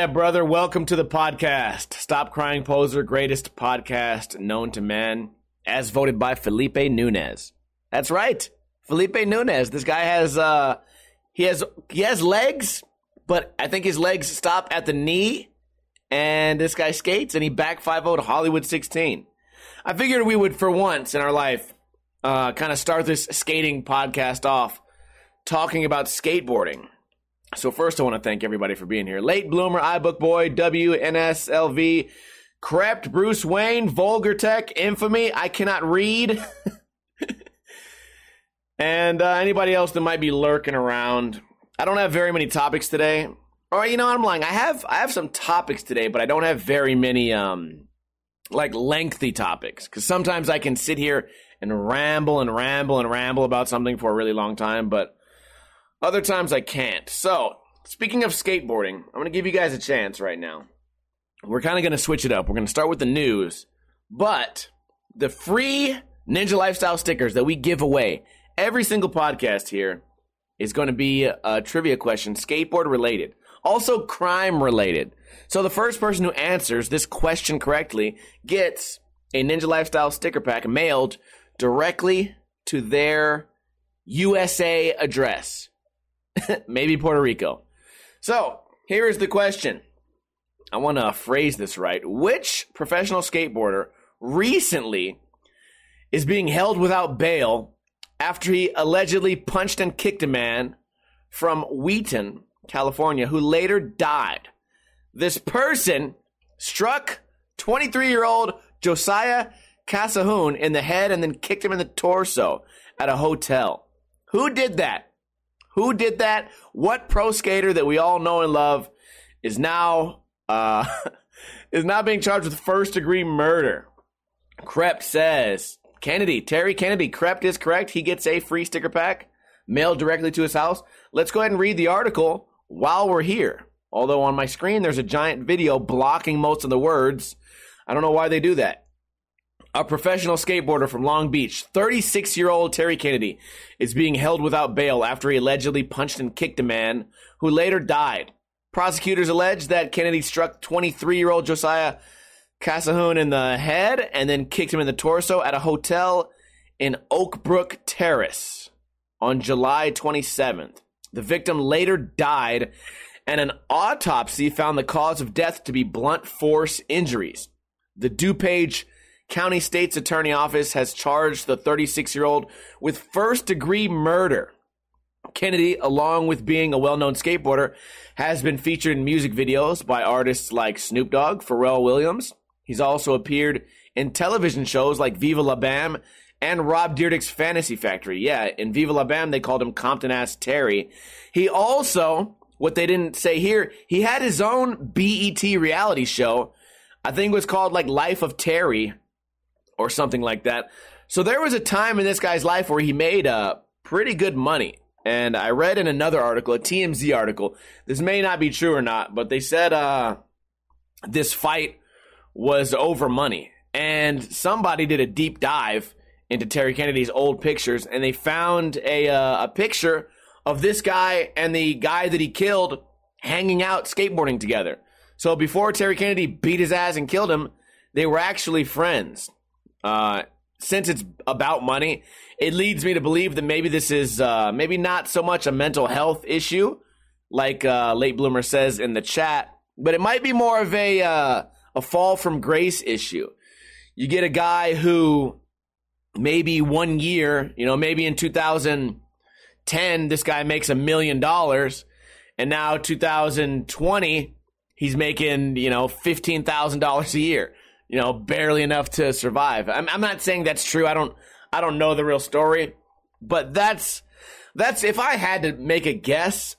Yeah, brother. Welcome to the podcast. Stop Crying Poser, greatest podcast known to man, as voted by Felipe Nunez. That's right. Felipe Nunez. This guy has, uh, he has, he has legs, but I think his legs stop at the knee, and this guy skates, and he back 5 0 Hollywood 16. I figured we would, for once in our life, uh, kind of start this skating podcast off talking about skateboarding. So first, I want to thank everybody for being here. Late bloomer, iBook boy, WNSLV, crept Bruce Wayne, vulgar tech, infamy. I cannot read. and uh, anybody else that might be lurking around. I don't have very many topics today. Or you know, what I'm lying. I have I have some topics today, but I don't have very many um like lengthy topics because sometimes I can sit here and ramble and ramble and ramble about something for a really long time, but other times I can't. So, speaking of skateboarding, I'm going to give you guys a chance right now. We're kind of going to switch it up. We're going to start with the news, but the free Ninja Lifestyle stickers that we give away every single podcast here is going to be a trivia question, skateboard related, also crime related. So the first person who answers this question correctly gets a Ninja Lifestyle sticker pack mailed directly to their USA address. Maybe Puerto Rico. So, here is the question. I want to phrase this right. Which professional skateboarder recently is being held without bail after he allegedly punched and kicked a man from Wheaton, California, who later died? This person struck 23 year old Josiah Casahoon in the head and then kicked him in the torso at a hotel. Who did that? Who did that? What pro skater that we all know and love is now uh, is now being charged with first degree murder? Crept says Kennedy, Terry Kennedy, Crept is correct. He gets a free sticker pack mailed directly to his house. Let's go ahead and read the article while we're here. Although on my screen there's a giant video blocking most of the words. I don't know why they do that a professional skateboarder from Long Beach, 36 year old Terry Kennedy, is being held without bail after he allegedly punched and kicked a man who later died. Prosecutors allege that Kennedy struck 23 year old Josiah Casahun in the head and then kicked him in the torso at a hotel in Oakbrook Terrace on July 27th. The victim later died, and an autopsy found the cause of death to be blunt force injuries. The DuPage County State's Attorney Office has charged the 36 year old with first degree murder. Kennedy, along with being a well known skateboarder, has been featured in music videos by artists like Snoop Dogg, Pharrell Williams. He's also appeared in television shows like Viva La Bam and Rob Dyrdek's Fantasy Factory. Yeah, in Viva La Bam, they called him Compton Ass Terry. He also, what they didn't say here, he had his own BET reality show. I think it was called like Life of Terry or something like that. So there was a time in this guy's life where he made uh, pretty good money. And I read in another article, a TMZ article, this may not be true or not, but they said uh, this fight was over money. And somebody did a deep dive into Terry Kennedy's old pictures, and they found a, uh, a picture of this guy and the guy that he killed hanging out skateboarding together. So before Terry Kennedy beat his ass and killed him, they were actually friends. Uh, since it's about money, it leads me to believe that maybe this is uh, maybe not so much a mental health issue, like uh, late bloomer says in the chat, but it might be more of a uh, a fall from grace issue. You get a guy who maybe one year, you know, maybe in 2010, this guy makes a million dollars, and now 2020, he's making you know fifteen thousand dollars a year you know, barely enough to survive. I'm, I'm not saying that's true. I don't, I don't know the real story, but that's, that's, if I had to make a guess,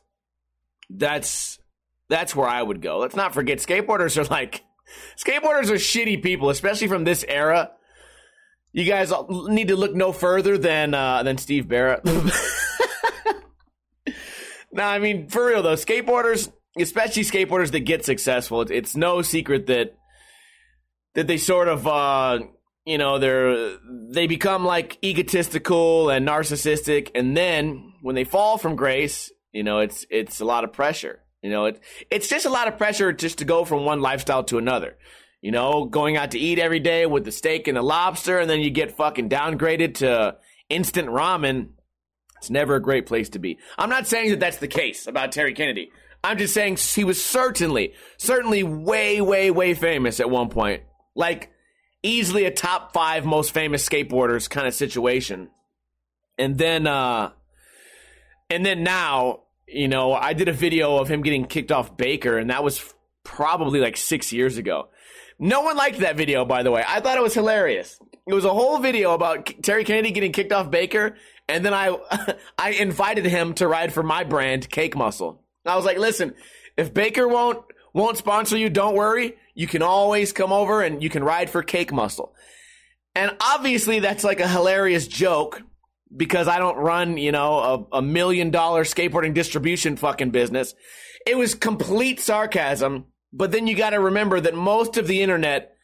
that's, that's where I would go. Let's not forget skateboarders are like, skateboarders are shitty people, especially from this era. You guys need to look no further than, uh, than Steve Barrett. no, I mean, for real though, skateboarders, especially skateboarders that get successful, it's, it's no secret that that they sort of uh, you know they're they become like egotistical and narcissistic and then when they fall from grace you know it's it's a lot of pressure You know, it, it's just a lot of pressure just to go from one lifestyle to another. You know, going out to eat every day with the steak and the lobster, and then you get fucking downgraded to instant ramen. It's never a great place to be. I'm not saying that that's the case about Terry Kennedy. I'm just saying he was certainly, certainly way, way, way famous at one point. Like, easily a top five most famous skateboarders kind of situation. And then, uh, and then now, you know, I did a video of him getting kicked off Baker, and that was probably like six years ago. No one liked that video, by the way. I thought it was hilarious. It was a whole video about Terry Kennedy getting kicked off Baker, and then I I invited him to ride for my brand, Cake Muscle. I was like, listen, if Baker won't won't sponsor you, don't worry. You can always come over and you can ride for Cake Muscle. And obviously that's like a hilarious joke because I don't run, you know, a, a million dollar skateboarding distribution fucking business. It was complete sarcasm but then you got to remember that most of the internet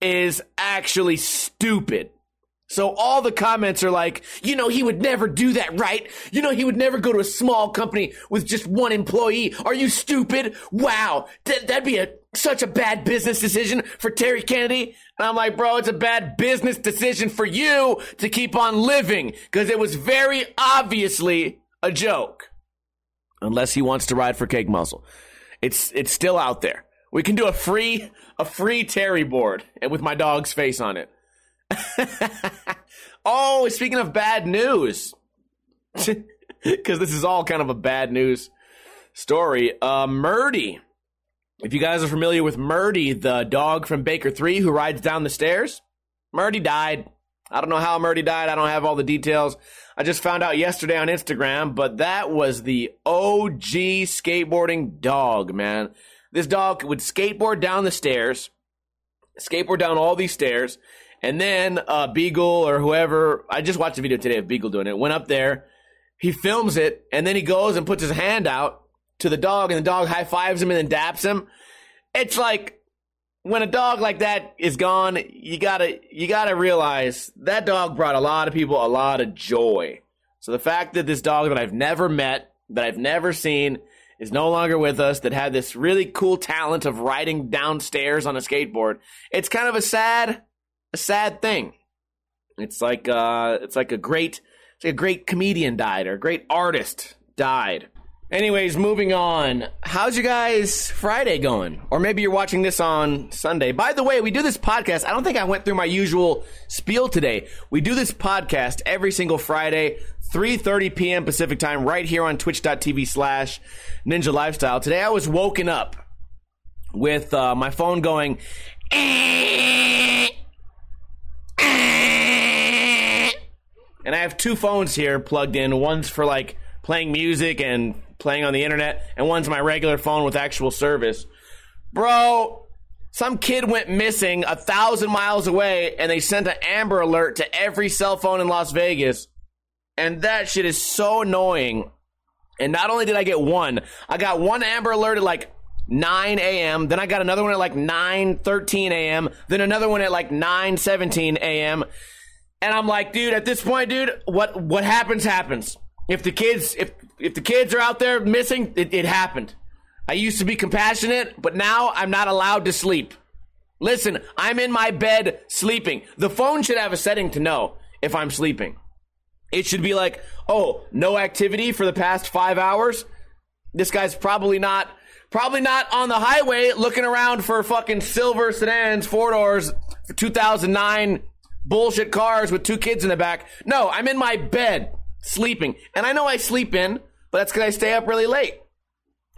is actually stupid. So all the comments are like, you know, he would never do that, right? You know, he would never go to a small company with just one employee. Are you stupid? Wow. Th- that'd be a, such a bad business decision for Terry Kennedy. And I'm like, bro, it's a bad business decision for you to keep on living because it was very obviously a joke. Unless he wants to ride for Cake Muscle. It's, it's still out there. We can do a free a free Terry board and with my dog's face on it. oh, speaking of bad news, because this is all kind of a bad news story. Uh, Murdy. If you guys are familiar with Murdy, the dog from Baker 3 who rides down the stairs, Murdy died. I don't know how Murdy died. I don't have all the details. I just found out yesterday on Instagram, but that was the OG skateboarding dog, man. This dog would skateboard down the stairs, skateboard down all these stairs, and then uh, Beagle or whoever, I just watched a video today of Beagle doing it, went up there, he films it, and then he goes and puts his hand out to the dog, and the dog high fives him and then daps him. It's like when a dog like that is gone, you gotta you gotta realize that dog brought a lot of people a lot of joy. So the fact that this dog that I've never met, that I've never seen, is no longer with us that had this really cool talent of riding downstairs on a skateboard. It's kind of a sad, a sad thing. It's like uh, it's like a great, like a great comedian died or a great artist died. Anyways, moving on. How's you guys Friday going? Or maybe you're watching this on Sunday. By the way, we do this podcast. I don't think I went through my usual spiel today. We do this podcast every single Friday, 3.30 p.m. Pacific time, right here on twitch.tv slash ninja lifestyle. Today I was woken up with uh, my phone going, and I have two phones here plugged in. One's for like playing music and playing on the internet, and one's my regular phone with actual service. Bro, some kid went missing a thousand miles away, and they sent an Amber Alert to every cell phone in Las Vegas. And that shit is so annoying. And not only did I get one, I got one Amber Alert at like 9 a.m. Then I got another one at like 9:13 a.m. Then another one at like 9:17 a.m. And I'm like, dude, at this point, dude, what what happens happens. If the kids if if the kids are out there missing, it, it happened. I used to be compassionate, but now I'm not allowed to sleep. Listen, I'm in my bed sleeping. The phone should have a setting to know if I'm sleeping. It should be like, oh, no activity for the past five hours. This guy's probably not, probably not on the highway looking around for fucking silver sedans, four doors, 2009 bullshit cars with two kids in the back. No, I'm in my bed sleeping, and I know I sleep in, but that's because I stay up really late.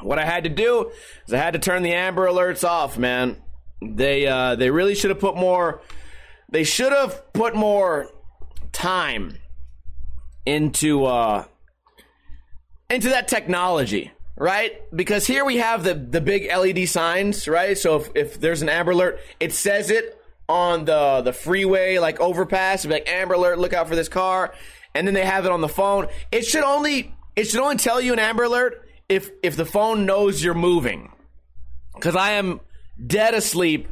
What I had to do is I had to turn the Amber Alerts off, man. They uh, they really should have put more. They should have put more time into uh, into that technology, right? Because here we have the the big LED signs, right? So if, if there's an Amber Alert, it says it on the the freeway like overpass, like Amber Alert, look out for this car, and then they have it on the phone. It should only it should only tell you an Amber Alert if if the phone knows you're moving. Because I am dead asleep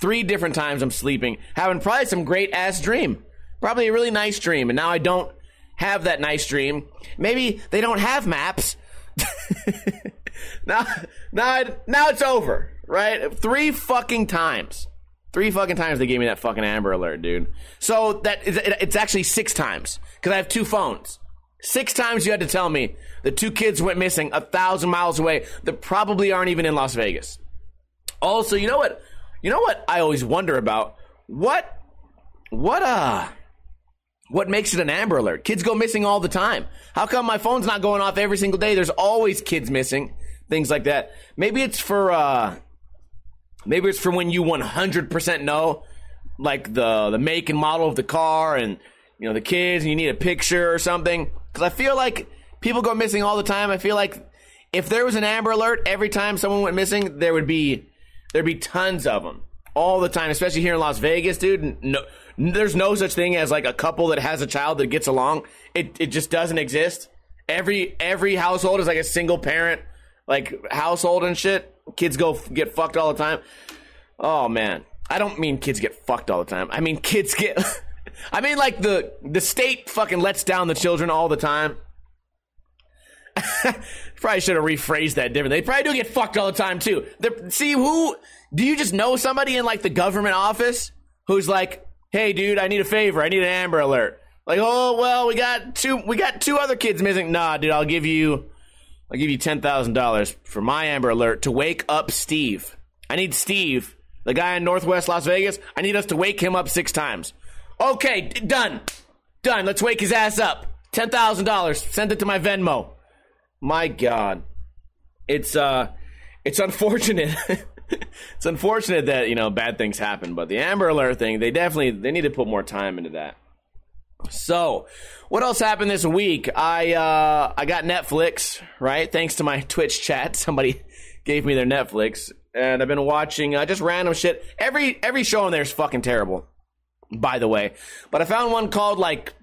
three different times. I'm sleeping, having probably some great ass dream, probably a really nice dream, and now I don't have that nice dream. Maybe they don't have maps. now, now, now it's over, right? Three fucking times. Three fucking times they gave me that fucking Amber Alert, dude. So that it's actually six times because I have two phones. Six times you had to tell me the two kids went missing a thousand miles away that probably aren't even in Las Vegas. Also, you know what? You know what I always wonder about? What, what, uh, what makes it an Amber Alert? Kids go missing all the time. How come my phone's not going off every single day? There's always kids missing, things like that. Maybe it's for, uh, maybe it's for when you 100% know, like the the make and model of the car and you know the kids, and you need a picture or something. Because I feel like people go missing all the time. I feel like if there was an Amber Alert every time someone went missing, there would be there'd be tons of them all the time, especially here in Las Vegas, dude. No, there's no such thing as like a couple that has a child that gets along. It it just doesn't exist. Every every household is like a single parent like household and shit. Kids go f- get fucked all the time. Oh man, I don't mean kids get fucked all the time. I mean kids get. I mean like the the state fucking lets down the children all the time. probably should have rephrased that different. They probably do get fucked all the time too. They're, see who? Do you just know somebody in like the government office who's like, "Hey, dude, I need a favor. I need an Amber Alert." Like, oh well, we got two. We got two other kids missing. Nah, dude, I'll give you. I'll give you ten thousand dollars for my Amber Alert to wake up Steve. I need Steve, the guy in Northwest Las Vegas. I need us to wake him up six times. Okay, d- done, done. Let's wake his ass up. Ten thousand dollars. Send it to my Venmo. My God, it's uh, it's unfortunate. it's unfortunate that you know bad things happen, but the Amber Alert thing, they definitely they need to put more time into that. So, what else happened this week? I uh, I got Netflix, right? Thanks to my Twitch chat, somebody gave me their Netflix, and I've been watching uh, just random shit. Every every show on there is fucking terrible, by the way. But I found one called like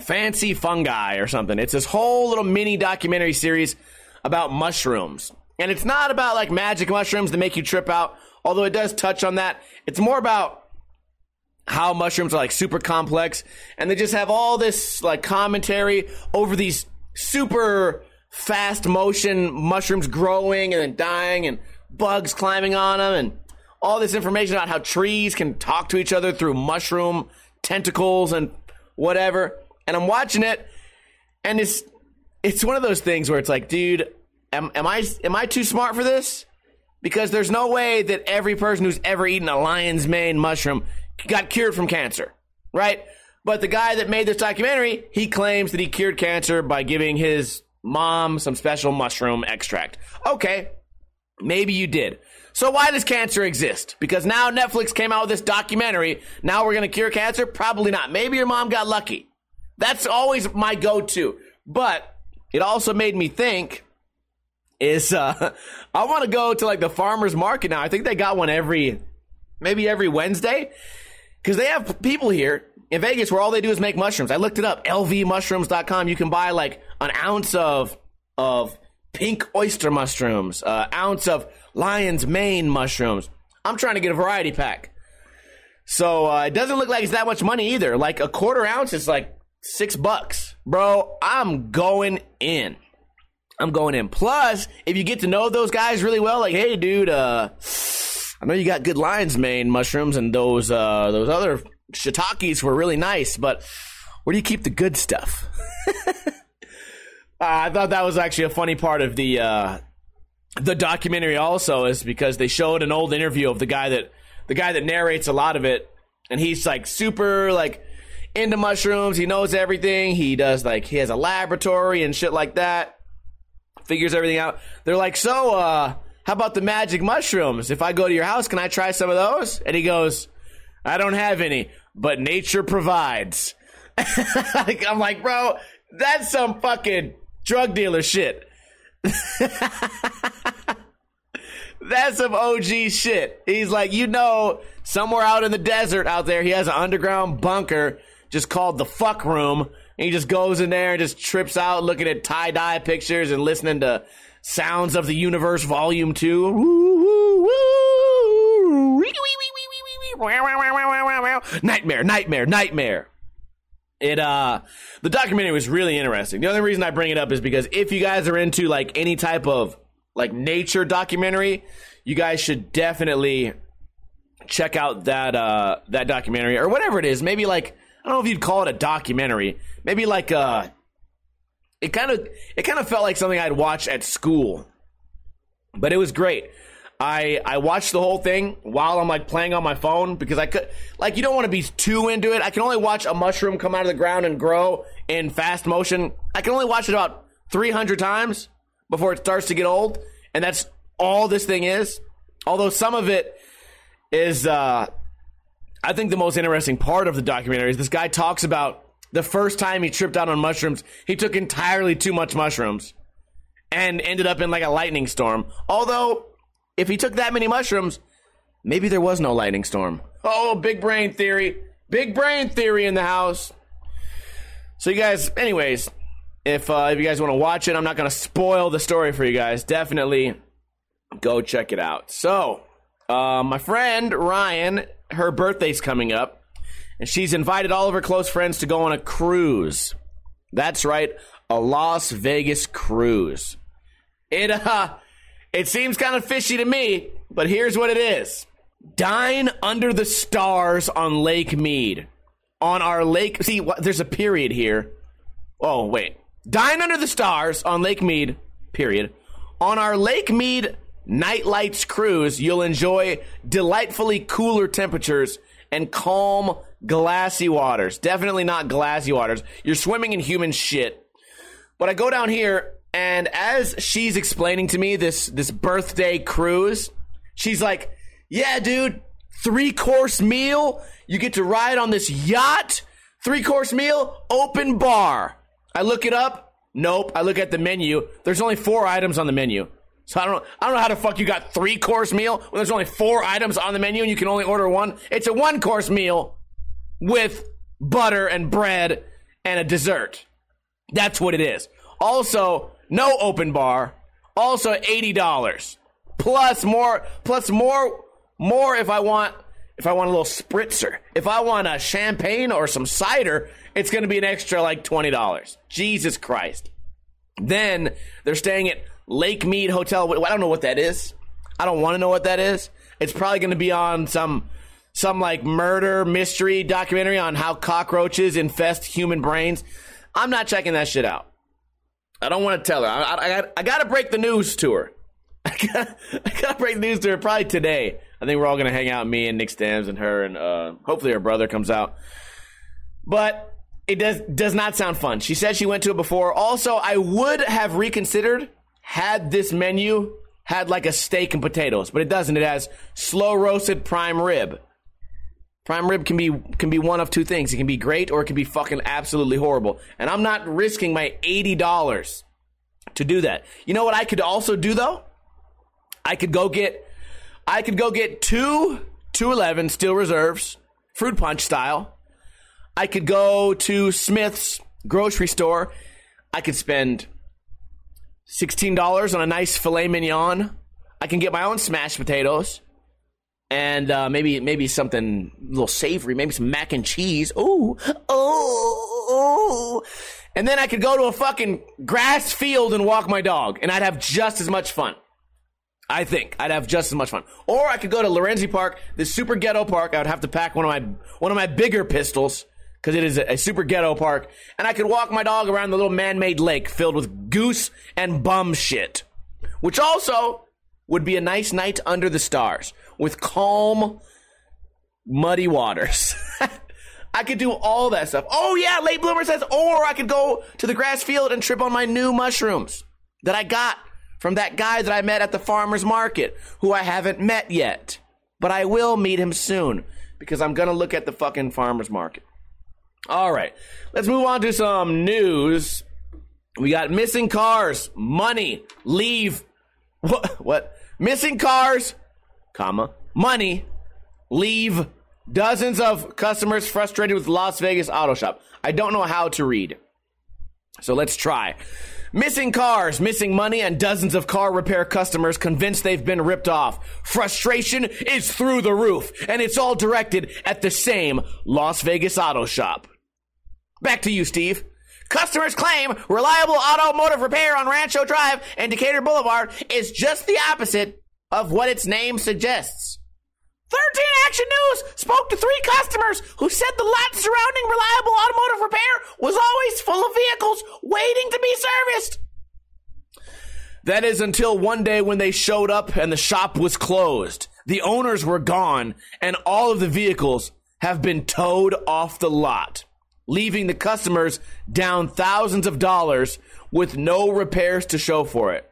Fancy Fungi or something. It's this whole little mini documentary series about mushrooms. And it's not about like magic mushrooms that make you trip out, although it does touch on that. It's more about how mushrooms are like super complex and they just have all this like commentary over these super fast motion mushrooms growing and then dying and bugs climbing on them and all this information about how trees can talk to each other through mushroom tentacles and whatever and I'm watching it, and it's it's one of those things where it's like, dude, am, am I am I too smart for this? Because there's no way that every person who's ever eaten a lion's mane mushroom got cured from cancer, right? But the guy that made this documentary, he claims that he cured cancer by giving his mom some special mushroom extract. Okay, maybe you did. So why does cancer exist? Because now Netflix came out with this documentary. Now we're going to cure cancer? Probably not. Maybe your mom got lucky. That's always my go-to. But it also made me think is uh I want to go to like the farmers market now. I think they got one every maybe every Wednesday cuz they have people here in Vegas where all they do is make mushrooms. I looked it up, lvmushrooms.com. You can buy like an ounce of of pink oyster mushrooms, uh, ounce of lion's mane mushrooms. I'm trying to get a variety pack. So uh, it doesn't look like it's that much money either. Like a quarter ounce is like six bucks. Bro, I'm going in. I'm going in. Plus, if you get to know those guys really well, like, hey, dude, uh, I know you got good lion's mane mushrooms and those, uh, those other shiitakes were really nice, but where do you keep the good stuff? uh, I thought that was actually a funny part of the, uh, the documentary also is because they showed an old interview of the guy that, the guy that narrates a lot of it. And he's like super, like, into mushrooms. He knows everything. He does like he has a laboratory and shit like that. Figures everything out. They're like, so uh, how about the magic mushrooms? If I go to your house, can I try some of those? And he goes, I don't have any, but nature provides. I'm like, bro, that's some fucking drug dealer shit. That's some OG shit. He's like, you know, somewhere out in the desert out there, he has an underground bunker just called the fuck room. And he just goes in there and just trips out looking at tie dye pictures and listening to Sounds of the Universe Volume 2. Nightmare, nightmare, nightmare. It uh the documentary was really interesting. The only reason I bring it up is because if you guys are into like any type of like nature documentary, you guys should definitely check out that uh, that documentary or whatever it is. Maybe like I don't know if you'd call it a documentary. Maybe like uh it kind of it kind of felt like something I'd watch at school. But it was great. I I watched the whole thing while I'm like playing on my phone because I could like you don't want to be too into it. I can only watch a mushroom come out of the ground and grow in fast motion. I can only watch it about 300 times before it starts to get old, and that's all this thing is. Although some of it is uh I think the most interesting part of the documentary is this guy talks about the first time he tripped out on mushrooms, he took entirely too much mushrooms and ended up in like a lightning storm. Although if he took that many mushrooms, maybe there was no lightning storm. Oh, big brain theory. Big brain theory in the house. So you guys, anyways, if uh, if you guys want to watch it, I'm not going to spoil the story for you guys. Definitely go check it out. So, uh, my friend Ryan, her birthday's coming up, and she's invited all of her close friends to go on a cruise. That's right, a Las Vegas cruise. It uh it seems kind of fishy to me, but here's what it is. Dine under the stars on Lake Mead. On our lake, see, what, there's a period here. Oh, wait. Dine under the stars on Lake Mead, period. On our Lake Mead Night Lights cruise, you'll enjoy delightfully cooler temperatures and calm, glassy waters. Definitely not glassy waters. You're swimming in human shit. But I go down here and as she's explaining to me this this birthday cruise, she's like, "Yeah, dude, three course meal. You get to ride on this yacht. Three course meal, open bar." I look it up. Nope. I look at the menu. There's only four items on the menu. So I don't know. I don't know how the fuck you got three course meal when there's only four items on the menu and you can only order one. It's a one course meal with butter and bread and a dessert. That's what it is. Also, no open bar. Also $80. Plus more plus more more if I want if I want a little spritzer. If I want a champagne or some cider, it's going to be an extra like $20. Jesus Christ. Then they're staying at Lake Mead Hotel. I don't know what that is. I don't want to know what that is. It's probably going to be on some some like murder mystery documentary on how cockroaches infest human brains. I'm not checking that shit out. I don't want to tell her. I, I, I got, I got to break the news to her. I got to break the news to her probably today. I think we're all going to hang out, me and Nick Stams and her, and uh, hopefully her brother comes out. But it does does not sound fun. She said she went to it before. Also, I would have reconsidered had this menu had like a steak and potatoes, but it doesn't. It has slow roasted prime rib. Prime rib can be can be one of two things. It can be great or it can be fucking absolutely horrible. And I'm not risking my eighty dollars to do that. You know what I could also do though? I could go get I could go get two 211 steel reserves, fruit punch style. I could go to Smith's grocery store. I could spend $16 on a nice filet mignon. I can get my own smashed potatoes and uh, maybe maybe something a little savory, maybe some mac and cheese. Ooh, oh, and then I could go to a fucking grass field and walk my dog, and I'd have just as much fun. I think I'd have just as much fun. Or I could go to Lorenzi Park, this super ghetto park. I would have to pack one of my one of my bigger pistols because it is a, a super ghetto park, and I could walk my dog around the little man-made lake filled with goose and bum shit, which also would be a nice night under the stars with calm, muddy waters. I could do all that stuff. Oh yeah, late bloomer says, or I could go to the grass field and trip on my new mushrooms that I got from that guy that I met at the farmer's market, who I haven't met yet. But I will meet him soon because I'm gonna look at the fucking farmer's market. All right, let's move on to some news. We got missing cars, money, leave. What? What? Missing cars, comma, money, leave dozens of customers frustrated with Las Vegas Auto Shop. I don't know how to read. So let's try. Missing cars, missing money, and dozens of car repair customers convinced they've been ripped off. Frustration is through the roof, and it's all directed at the same Las Vegas Auto Shop. Back to you, Steve. Customers claim reliable automotive repair on Rancho Drive and Decatur Boulevard is just the opposite of what its name suggests. 13 Action News spoke to three customers who said the lot surrounding reliable automotive repair was always full of vehicles waiting to be serviced. That is until one day when they showed up and the shop was closed. The owners were gone and all of the vehicles have been towed off the lot, leaving the customers down thousands of dollars with no repairs to show for it.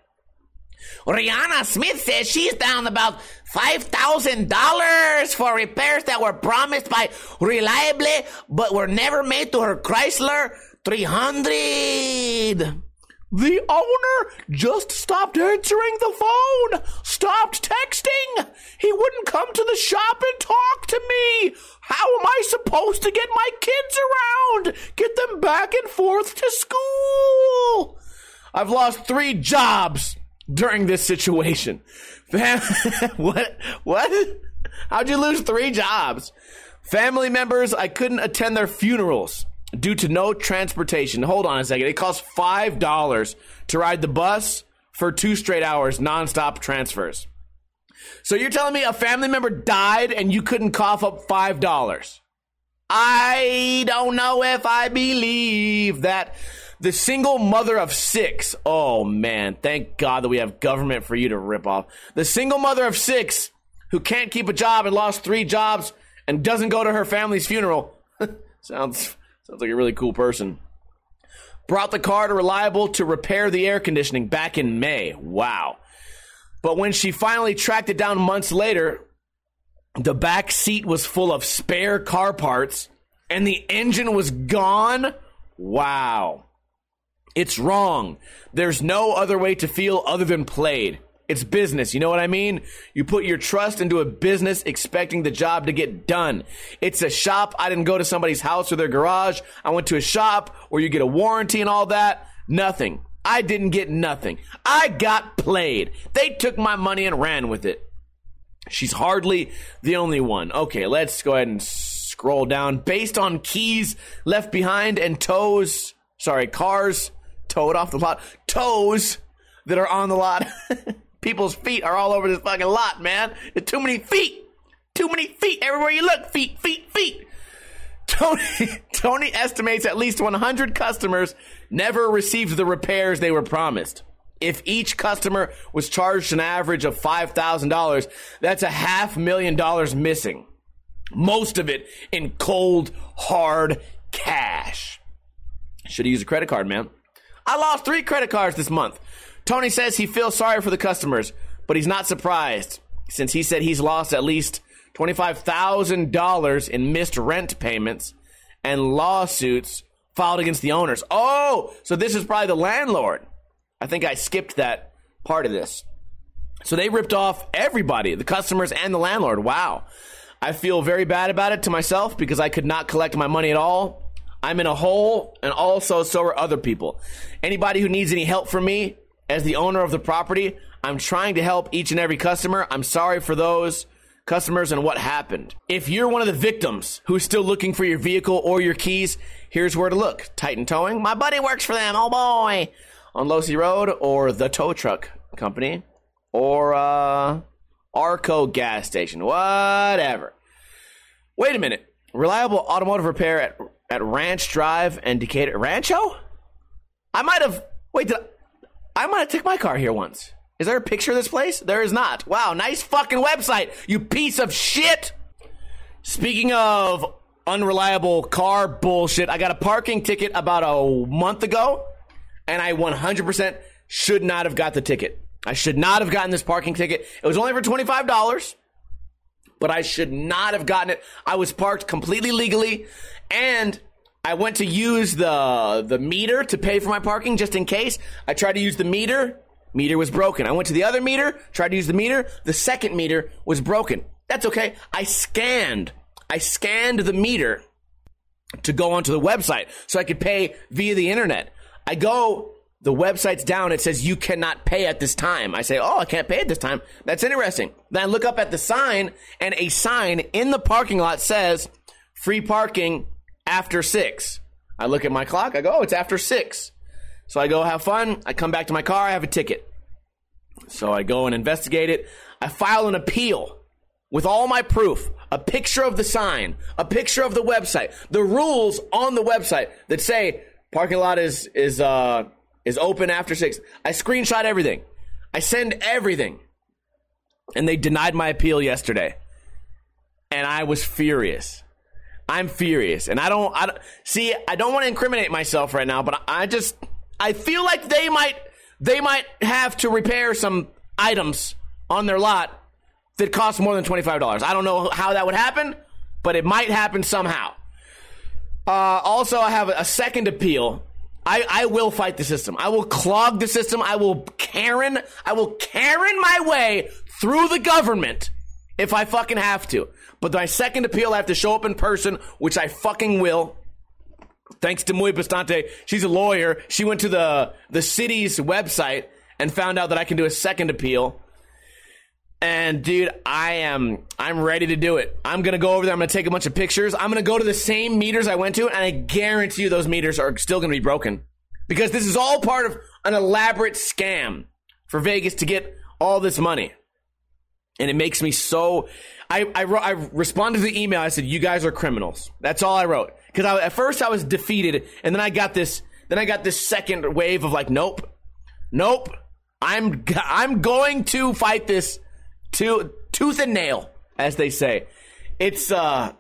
Rihanna Smith says she's down about $5,000 for repairs that were promised by Reliably but were never made to her Chrysler 300. The owner just stopped answering the phone, stopped texting. He wouldn't come to the shop and talk to me. How am I supposed to get my kids around? Get them back and forth to school? I've lost three jobs during this situation. what? What? How'd you lose three jobs? Family members, I couldn't attend their funerals due to no transportation. Hold on a second. It costs $5 to ride the bus for two straight hours, nonstop transfers. So you're telling me a family member died and you couldn't cough up $5? I don't know if I believe that. The single mother of six. Oh man, thank God that we have government for you to rip off. The single mother of six who can't keep a job and lost three jobs and doesn't go to her family's funeral. sounds sounds like a really cool person. Brought the car to Reliable to repair the air conditioning back in May. Wow. But when she finally tracked it down months later, the back seat was full of spare car parts and the engine was gone. Wow. It's wrong. There's no other way to feel other than played. It's business. You know what I mean? You put your trust into a business expecting the job to get done. It's a shop. I didn't go to somebody's house or their garage. I went to a shop where you get a warranty and all that. Nothing. I didn't get nothing. I got played. They took my money and ran with it. She's hardly the only one. Okay, let's go ahead and scroll down. Based on keys left behind and toes, sorry, cars towed off the lot, toes that are on the lot. People's feet are all over this fucking lot, man. There's too many feet. Too many feet. Everywhere you look, feet, feet, feet. Tony, Tony estimates at least 100 customers never received the repairs they were promised. If each customer was charged an average of $5,000, that's a half million dollars missing. Most of it in cold, hard cash. Should have used a credit card, man. I lost three credit cards this month. Tony says he feels sorry for the customers, but he's not surprised since he said he's lost at least $25,000 in missed rent payments and lawsuits filed against the owners. Oh, so this is probably the landlord. I think I skipped that part of this. So they ripped off everybody, the customers and the landlord. Wow. I feel very bad about it to myself because I could not collect my money at all. I'm in a hole, and also so are other people. Anybody who needs any help from me as the owner of the property, I'm trying to help each and every customer. I'm sorry for those customers and what happened. If you're one of the victims who's still looking for your vehicle or your keys, here's where to look. Titan Towing, my buddy works for them. Oh boy. On Losee Road or the tow truck company or uh Arco gas station, whatever. Wait a minute. Reliable automotive repair at at Ranch Drive and Decatur Rancho? I might have wait, did I, I might have took my car here once. Is there a picture of this place? There is not. Wow, nice fucking website, you piece of shit. Speaking of unreliable car bullshit, I got a parking ticket about a month ago, and I 100% should not have got the ticket. I should not have gotten this parking ticket. It was only for $25, but I should not have gotten it. I was parked completely legally, and I went to use the the meter to pay for my parking just in case. I tried to use the meter, meter was broken. I went to the other meter, tried to use the meter, the second meter was broken. That's okay. I scanned. I scanned the meter to go onto the website so I could pay via the internet. I go the website's down. It says you cannot pay at this time. I say, oh, I can't pay at this time. That's interesting. Then I look up at the sign, and a sign in the parking lot says free parking after six. I look at my clock. I go, oh, it's after six. So I go have fun. I come back to my car. I have a ticket. So I go and investigate it. I file an appeal with all my proof, a picture of the sign, a picture of the website, the rules on the website that say parking lot is is uh is open after 6. I screenshot everything. I send everything. And they denied my appeal yesterday. And I was furious. I'm furious. And I don't I don't, see I don't want to incriminate myself right now, but I just I feel like they might they might have to repair some items on their lot that cost more than $25. I don't know how that would happen, but it might happen somehow. Uh, also, I have a second appeal. I, I will fight the system. I will clog the system. I will Karen. I will Karen my way through the government if I fucking have to. But my second appeal, I have to show up in person, which I fucking will. Thanks to Muy Bastante. She's a lawyer. She went to the, the city's website and found out that I can do a second appeal. And dude, I am I'm ready to do it. I'm gonna go over there. I'm gonna take a bunch of pictures. I'm gonna go to the same meters I went to, and I guarantee you those meters are still gonna be broken because this is all part of an elaborate scam for Vegas to get all this money. And it makes me so. I I, I responded to the email. I said, "You guys are criminals." That's all I wrote because at first I was defeated, and then I got this. Then I got this second wave of like, "Nope, nope." I'm I'm going to fight this to, tooth and nail, as they say. It's uh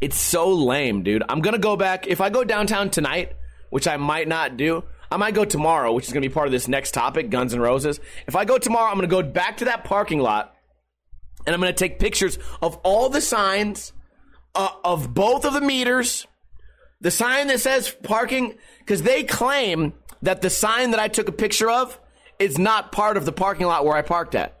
it's so lame, dude. I'm gonna go back if I go downtown tonight, which I might not do. I might go tomorrow, which is gonna be part of this next topic, Guns N' Roses. If I go tomorrow, I'm gonna go back to that parking lot and I'm gonna take pictures of all the signs uh, of both of the meters, the sign that says parking, because they claim that the sign that I took a picture of is not part of the parking lot where I parked at.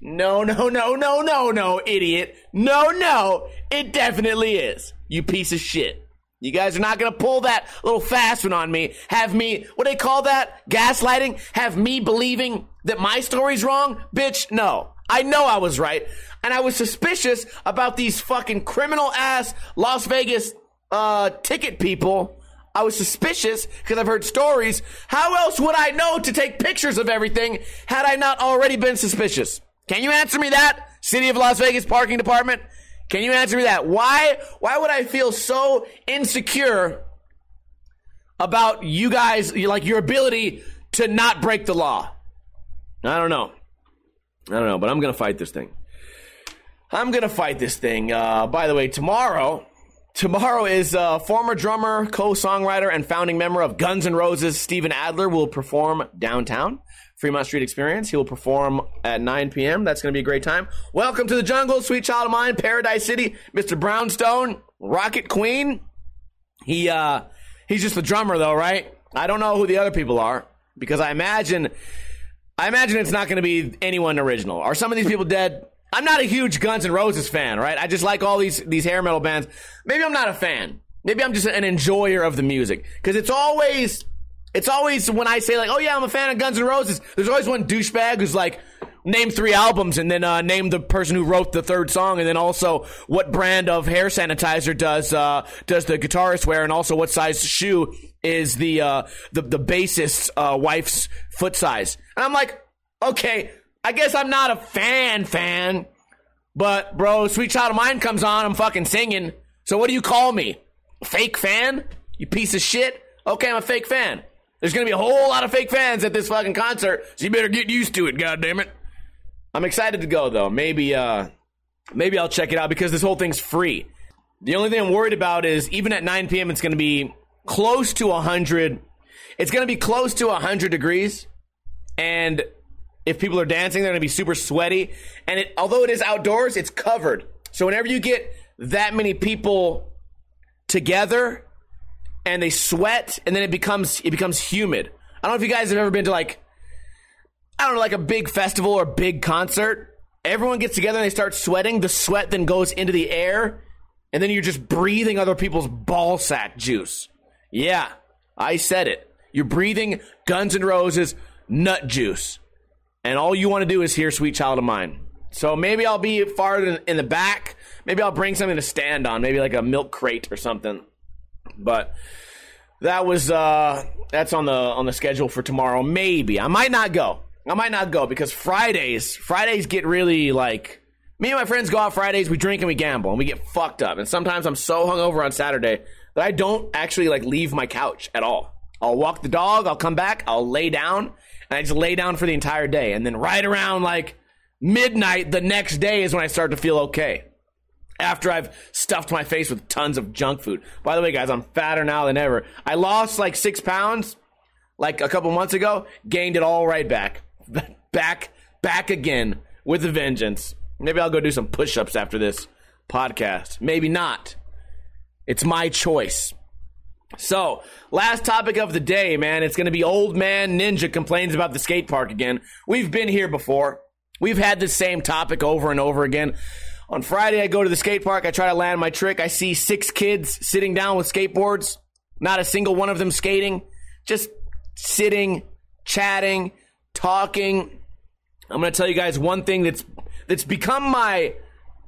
No, no, no, no, no, no, idiot. No, no, it definitely is. You piece of shit. You guys are not gonna pull that little fast one on me. Have me, what do they call that? Gaslighting? Have me believing that my story's wrong? Bitch, no. I know I was right. And I was suspicious about these fucking criminal ass Las Vegas, uh, ticket people. I was suspicious because I've heard stories. How else would I know to take pictures of everything had I not already been suspicious? Can you answer me that? City of Las Vegas Parking Department? Can you answer me that? Why why would I feel so insecure about you guys like your ability to not break the law? I don't know. I don't know, but I'm going to fight this thing. I'm going to fight this thing. Uh, by the way, tomorrow Tomorrow is uh, former drummer, co-songwriter, and founding member of Guns N' Roses, Steven Adler, will perform downtown. Fremont Street Experience. He will perform at 9 p.m. That's going to be a great time. Welcome to the jungle, sweet child of mine, Paradise City, Mr. Brownstone, Rocket Queen. He uh he's just the drummer though, right? I don't know who the other people are because I imagine I imagine it's not going to be anyone original. Are some of these people dead? I'm not a huge Guns N' Roses fan, right? I just like all these these hair metal bands. Maybe I'm not a fan. Maybe I'm just an enjoyer of the music because it's always it's always when I say like, oh yeah, I'm a fan of Guns N' Roses. There's always one douchebag who's like, name three albums and then uh, name the person who wrote the third song and then also what brand of hair sanitizer does uh, does the guitarist wear and also what size shoe is the uh, the the bassist's uh, wife's foot size. And I'm like, okay, I guess I'm not a fan fan, but bro, Sweet Child of Mine comes on, I'm fucking singing. So what do you call me? Fake fan? You piece of shit? Okay, I'm a fake fan. There's to be a whole lot of fake fans at this fucking concert, so you better get used to it, God damn it! I'm excited to go though. Maybe uh maybe I'll check it out because this whole thing's free. The only thing I'm worried about is even at 9 p.m. it's going to be close to 100. It's going to be close to 100 degrees and if people are dancing they're going to be super sweaty and it although it is outdoors, it's covered. So whenever you get that many people together, and they sweat and then it becomes it becomes humid. I don't know if you guys have ever been to like I don't know like a big festival or big concert. Everyone gets together and they start sweating. The sweat then goes into the air and then you're just breathing other people's ball sack juice. Yeah, I said it. You're breathing Guns N' Roses nut juice. And all you want to do is hear Sweet Child of Mine. So maybe I'll be farther in the back. Maybe I'll bring something to stand on, maybe like a milk crate or something. But that was uh that's on the on the schedule for tomorrow. Maybe I might not go. I might not go because Fridays Fridays get really like me and my friends go out Fridays. We drink and we gamble and we get fucked up. And sometimes I'm so hungover on Saturday that I don't actually like leave my couch at all. I'll walk the dog. I'll come back. I'll lay down and I just lay down for the entire day. And then right around like midnight the next day is when I start to feel okay after I've stuffed my face with tons of junk food. By the way, guys, I'm fatter now than ever. I lost like six pounds like a couple months ago, gained it all right back. back, back again with a vengeance. Maybe I'll go do some push ups after this podcast. Maybe not. It's my choice. So, last topic of the day, man. It's going to be Old Man Ninja complains about the skate park again. We've been here before. We've had the same topic over and over again. On Friday, I go to the skate park. I try to land my trick. I see six kids sitting down with skateboards. Not a single one of them skating. Just sitting, chatting, talking. I'm going to tell you guys one thing that's that's become my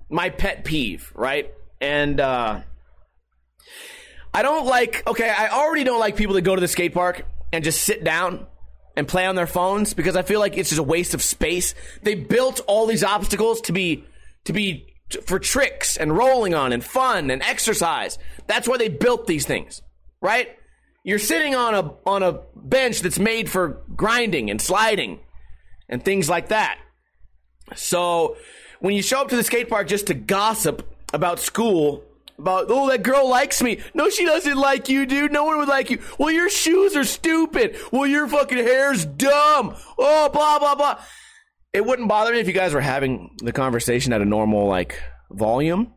my pet peeve, right? And uh I don't like okay, I already don't like people that go to the skate park and just sit down and play on their phones because I feel like it's just a waste of space. They built all these obstacles to be to be for tricks and rolling on and fun and exercise. That's why they built these things, right? You're sitting on a on a bench that's made for grinding and sliding and things like that. So when you show up to the skate park just to gossip about school, about oh that girl likes me. No, she doesn't like you, dude. No one would like you. Well, your shoes are stupid. Well, your fucking hair's dumb. Oh, blah blah blah it wouldn't bother me if you guys were having the conversation at a normal like volume.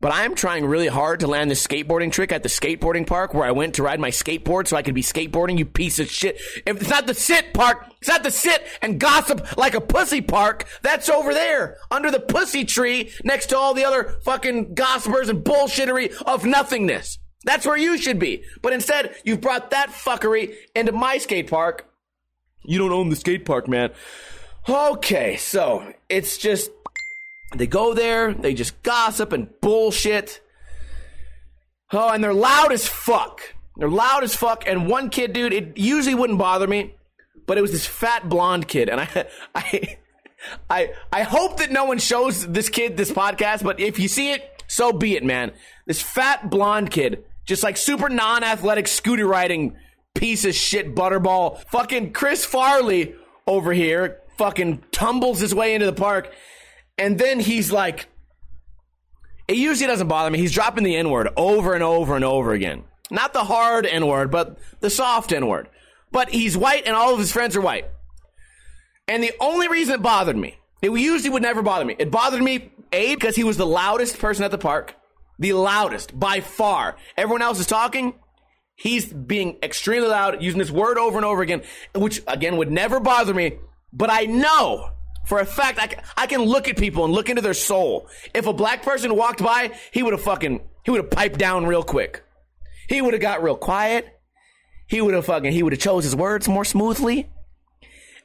But I'm trying really hard to land this skateboarding trick at the skateboarding park where I went to ride my skateboard so I could be skateboarding, you piece of shit. If it's not the sit park, it's not the sit and gossip like a pussy park. That's over there, under the pussy tree, next to all the other fucking gossipers and bullshittery of nothingness. That's where you should be. But instead, you've brought that fuckery into my skate park. You don't own the skate park, man. Okay, so it's just they go there, they just gossip and bullshit. Oh, and they're loud as fuck. They're loud as fuck. And one kid, dude, it usually wouldn't bother me, but it was this fat blonde kid, and I, I, I, I hope that no one shows this kid this podcast. But if you see it, so be it, man. This fat blonde kid, just like super non-athletic scooter riding piece of shit butterball, fucking Chris Farley over here fucking tumbles his way into the park. And then he's like, it usually doesn't bother me. He's dropping the N word over and over and over again. Not the hard N word, but the soft N word. But he's white and all of his friends are white. And the only reason it bothered me, it usually would never bother me. It bothered me, A, because he was the loudest person at the park. The loudest, by far. Everyone else is talking. He's being extremely loud, using this word over and over again, which again would never bother me but I know for a fact I can, I can look at people and look into their soul. If a black person walked by, he would have fucking he would have piped down real quick. He would have got real quiet. He would have fucking he would have chose his words more smoothly.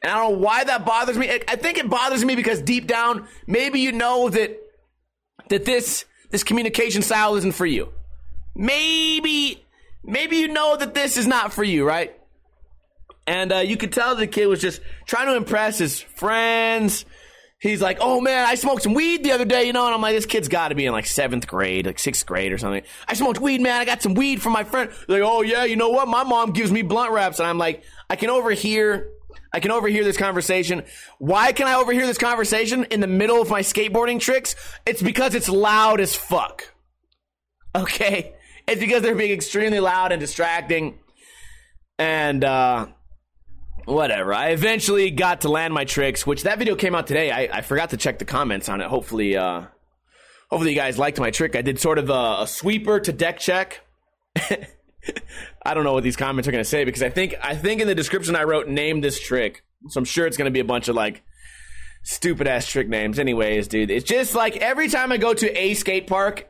And I don't know why that bothers me. I think it bothers me because deep down, maybe you know that that this this communication style isn't for you. Maybe maybe you know that this is not for you, right? And uh, you could tell the kid was just trying to impress his friends. He's like, oh man, I smoked some weed the other day, you know, and I'm like, this kid's got to be in like seventh grade, like sixth grade or something. I smoked weed, man. I got some weed from my friend. Like, oh yeah, you know what? My mom gives me blunt wraps, and I'm like, I can overhear, I can overhear this conversation. Why can I overhear this conversation in the middle of my skateboarding tricks? It's because it's loud as fuck. Okay, it's because they're being extremely loud and distracting, and uh whatever. I eventually got to land my tricks, which that video came out today. I, I forgot to check the comments on it. Hopefully, uh, hopefully you guys liked my trick. I did sort of a, a sweeper to deck check. I don't know what these comments are going to say because I think I think in the description I wrote name this trick. So I'm sure it's going to be a bunch of like stupid ass trick names. Anyways, dude, it's just like every time I go to a skate park,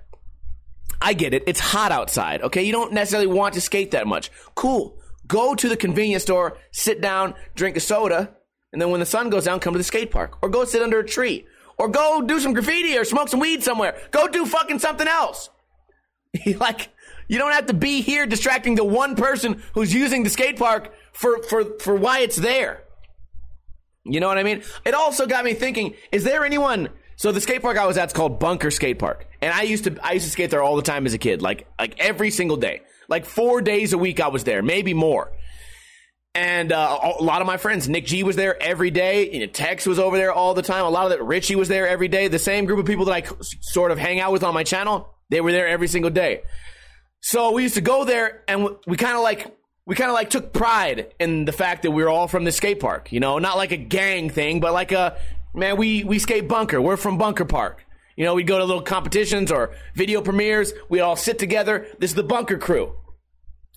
I get it. It's hot outside. Okay, you don't necessarily want to skate that much. Cool. Go to the convenience store, sit down, drink a soda, and then when the sun goes down, come to the skate park. Or go sit under a tree. Or go do some graffiti or smoke some weed somewhere. Go do fucking something else. like, You don't have to be here distracting the one person who's using the skate park for, for, for why it's there. You know what I mean? It also got me thinking, is there anyone so the skate park I was at's called Bunker Skate Park. And I used to I used to skate there all the time as a kid, like like every single day. Like 4 days a week I was there, maybe more. And uh, a lot of my friends, Nick G was there every day. You know, Tex was over there all the time. A lot of that, Richie was there every day. The same group of people that I sort of hang out with on my channel, they were there every single day. So we used to go there, and we kind of like we kind of like took pride in the fact that we were all from the skate park. You know, not like a gang thing, but like a man. We we skate bunker. We're from Bunker Park. You know, we'd go to little competitions or video premieres. We'd all sit together. This is the bunker crew.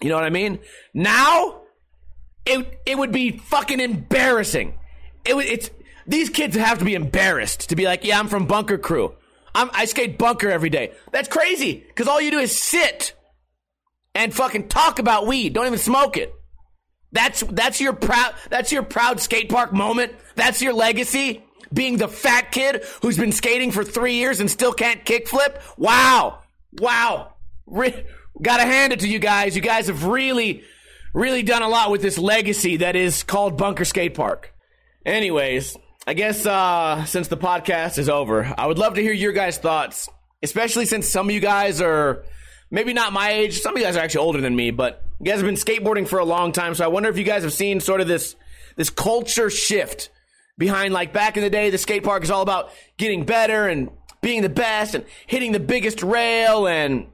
You know what I mean? Now it it would be fucking embarrassing. It would it's these kids have to be embarrassed to be like, yeah, I'm from Bunker Crew. I'm, I skate bunker every day. That's crazy because all you do is sit and fucking talk about weed. Don't even smoke it. That's that's your proud that's your proud skate park moment. That's your legacy. Being the fat kid who's been skating for three years and still can't kickflip. Wow, wow. Re- gotta hand it to you guys. You guys have really really done a lot with this legacy that is called Bunker Skate Park. Anyways, I guess uh, since the podcast is over, I would love to hear your guys' thoughts, especially since some of you guys are maybe not my age. Some of you guys are actually older than me, but you guys have been skateboarding for a long time. So I wonder if you guys have seen sort of this this culture shift behind like back in the day, the skate park is all about getting better and being the best and hitting the biggest rail and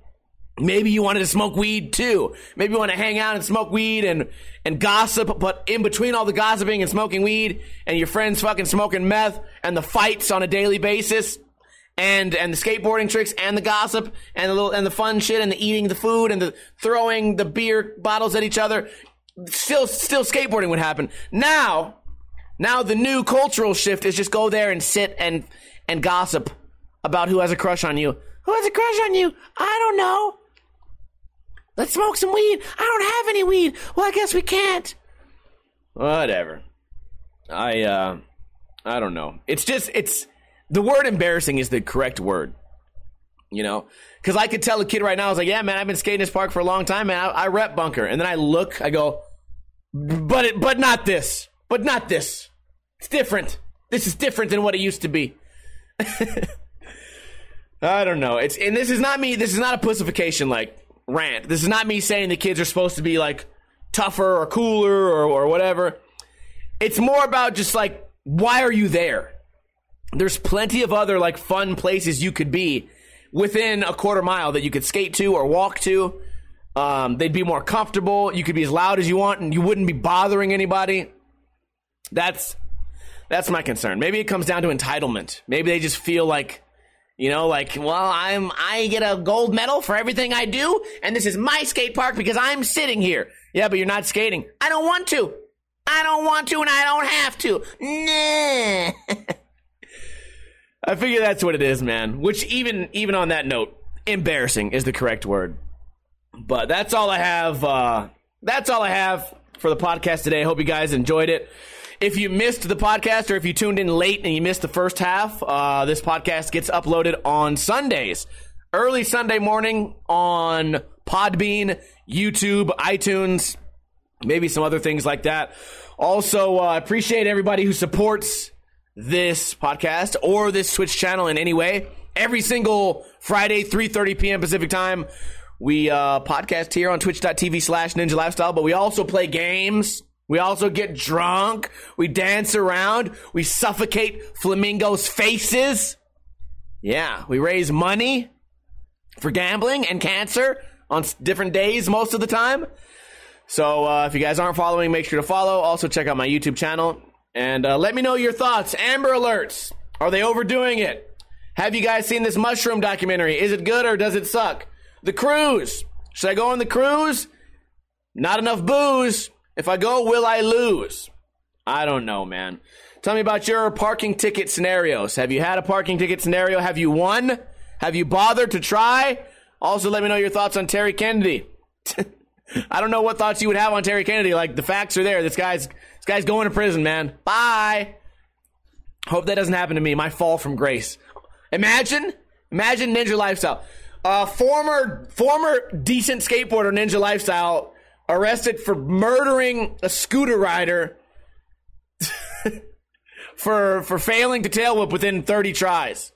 Maybe you wanted to smoke weed too. Maybe you want to hang out and smoke weed and, and gossip, but in between all the gossiping and smoking weed and your friends fucking smoking meth and the fights on a daily basis and, and the skateboarding tricks and the gossip and the little, and the fun shit and the eating the food and the throwing the beer bottles at each other, still, still skateboarding would happen. Now, now the new cultural shift is just go there and sit and, and gossip about who has a crush on you. Who has a crush on you? I don't know. Let's smoke some weed. I don't have any weed. Well, I guess we can't. Whatever. I uh I don't know. It's just it's the word embarrassing is the correct word. You know, because I could tell a kid right now, I was like, "Yeah, man, I've been skating this park for a long time, man. I, I rep bunker." And then I look, I go, "But it, but not this, but not this. It's different. This is different than what it used to be." I don't know. It's and this is not me. This is not a pussification. Like rant. This is not me saying the kids are supposed to be like tougher or cooler or, or whatever. It's more about just like, why are you there? There's plenty of other like fun places you could be within a quarter mile that you could skate to or walk to. Um, they'd be more comfortable. You could be as loud as you want and you wouldn't be bothering anybody. That's, that's my concern. Maybe it comes down to entitlement. Maybe they just feel like you know, like, well, I'm, I get a gold medal for everything I do, and this is my skate park because I'm sitting here. Yeah, but you're not skating. I don't want to. I don't want to, and I don't have to. Nah. I figure that's what it is, man. Which even, even on that note, embarrassing is the correct word. But that's all I have. Uh, that's all I have for the podcast today. Hope you guys enjoyed it. If you missed the podcast or if you tuned in late and you missed the first half, uh, this podcast gets uploaded on Sundays, early Sunday morning on Podbean, YouTube, iTunes, maybe some other things like that. Also, I uh, appreciate everybody who supports this podcast or this Twitch channel in any way. Every single Friday, 3.30 p.m. Pacific time, we uh, podcast here on twitch.tv slash ninja lifestyle, but we also play games we also get drunk. We dance around. We suffocate flamingos' faces. Yeah, we raise money for gambling and cancer on different days most of the time. So uh, if you guys aren't following, make sure to follow. Also, check out my YouTube channel and uh, let me know your thoughts. Amber Alerts. Are they overdoing it? Have you guys seen this mushroom documentary? Is it good or does it suck? The cruise. Should I go on the cruise? Not enough booze. If I go, will I lose? I don't know, man. Tell me about your parking ticket scenarios. Have you had a parking ticket scenario? Have you won? Have you bothered to try? Also, let me know your thoughts on Terry Kennedy. I don't know what thoughts you would have on Terry Kennedy. Like the facts are there. This guy's this guy's going to prison, man. Bye. Hope that doesn't happen to me. My fall from grace. Imagine, imagine Ninja Lifestyle. uh, former former decent skateboarder ninja lifestyle arrested for murdering a scooter rider for for failing to tail whip within 30 tries.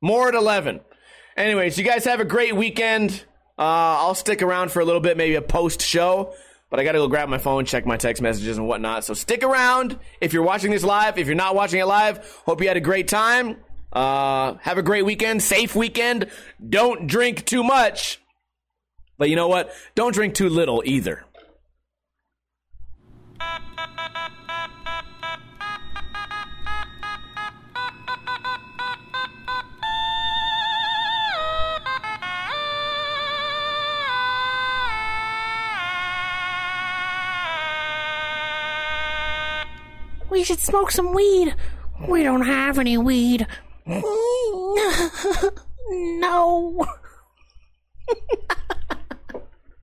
More at 11. Anyways, you guys have a great weekend. Uh, I'll stick around for a little bit, maybe a post show, but I got to go grab my phone, check my text messages and whatnot. So stick around if you're watching this live. If you're not watching it live, hope you had a great time. Uh, have a great weekend, safe weekend. Don't drink too much. But you know what? Don't drink too little either. We should smoke some weed. We don't have any weed. no.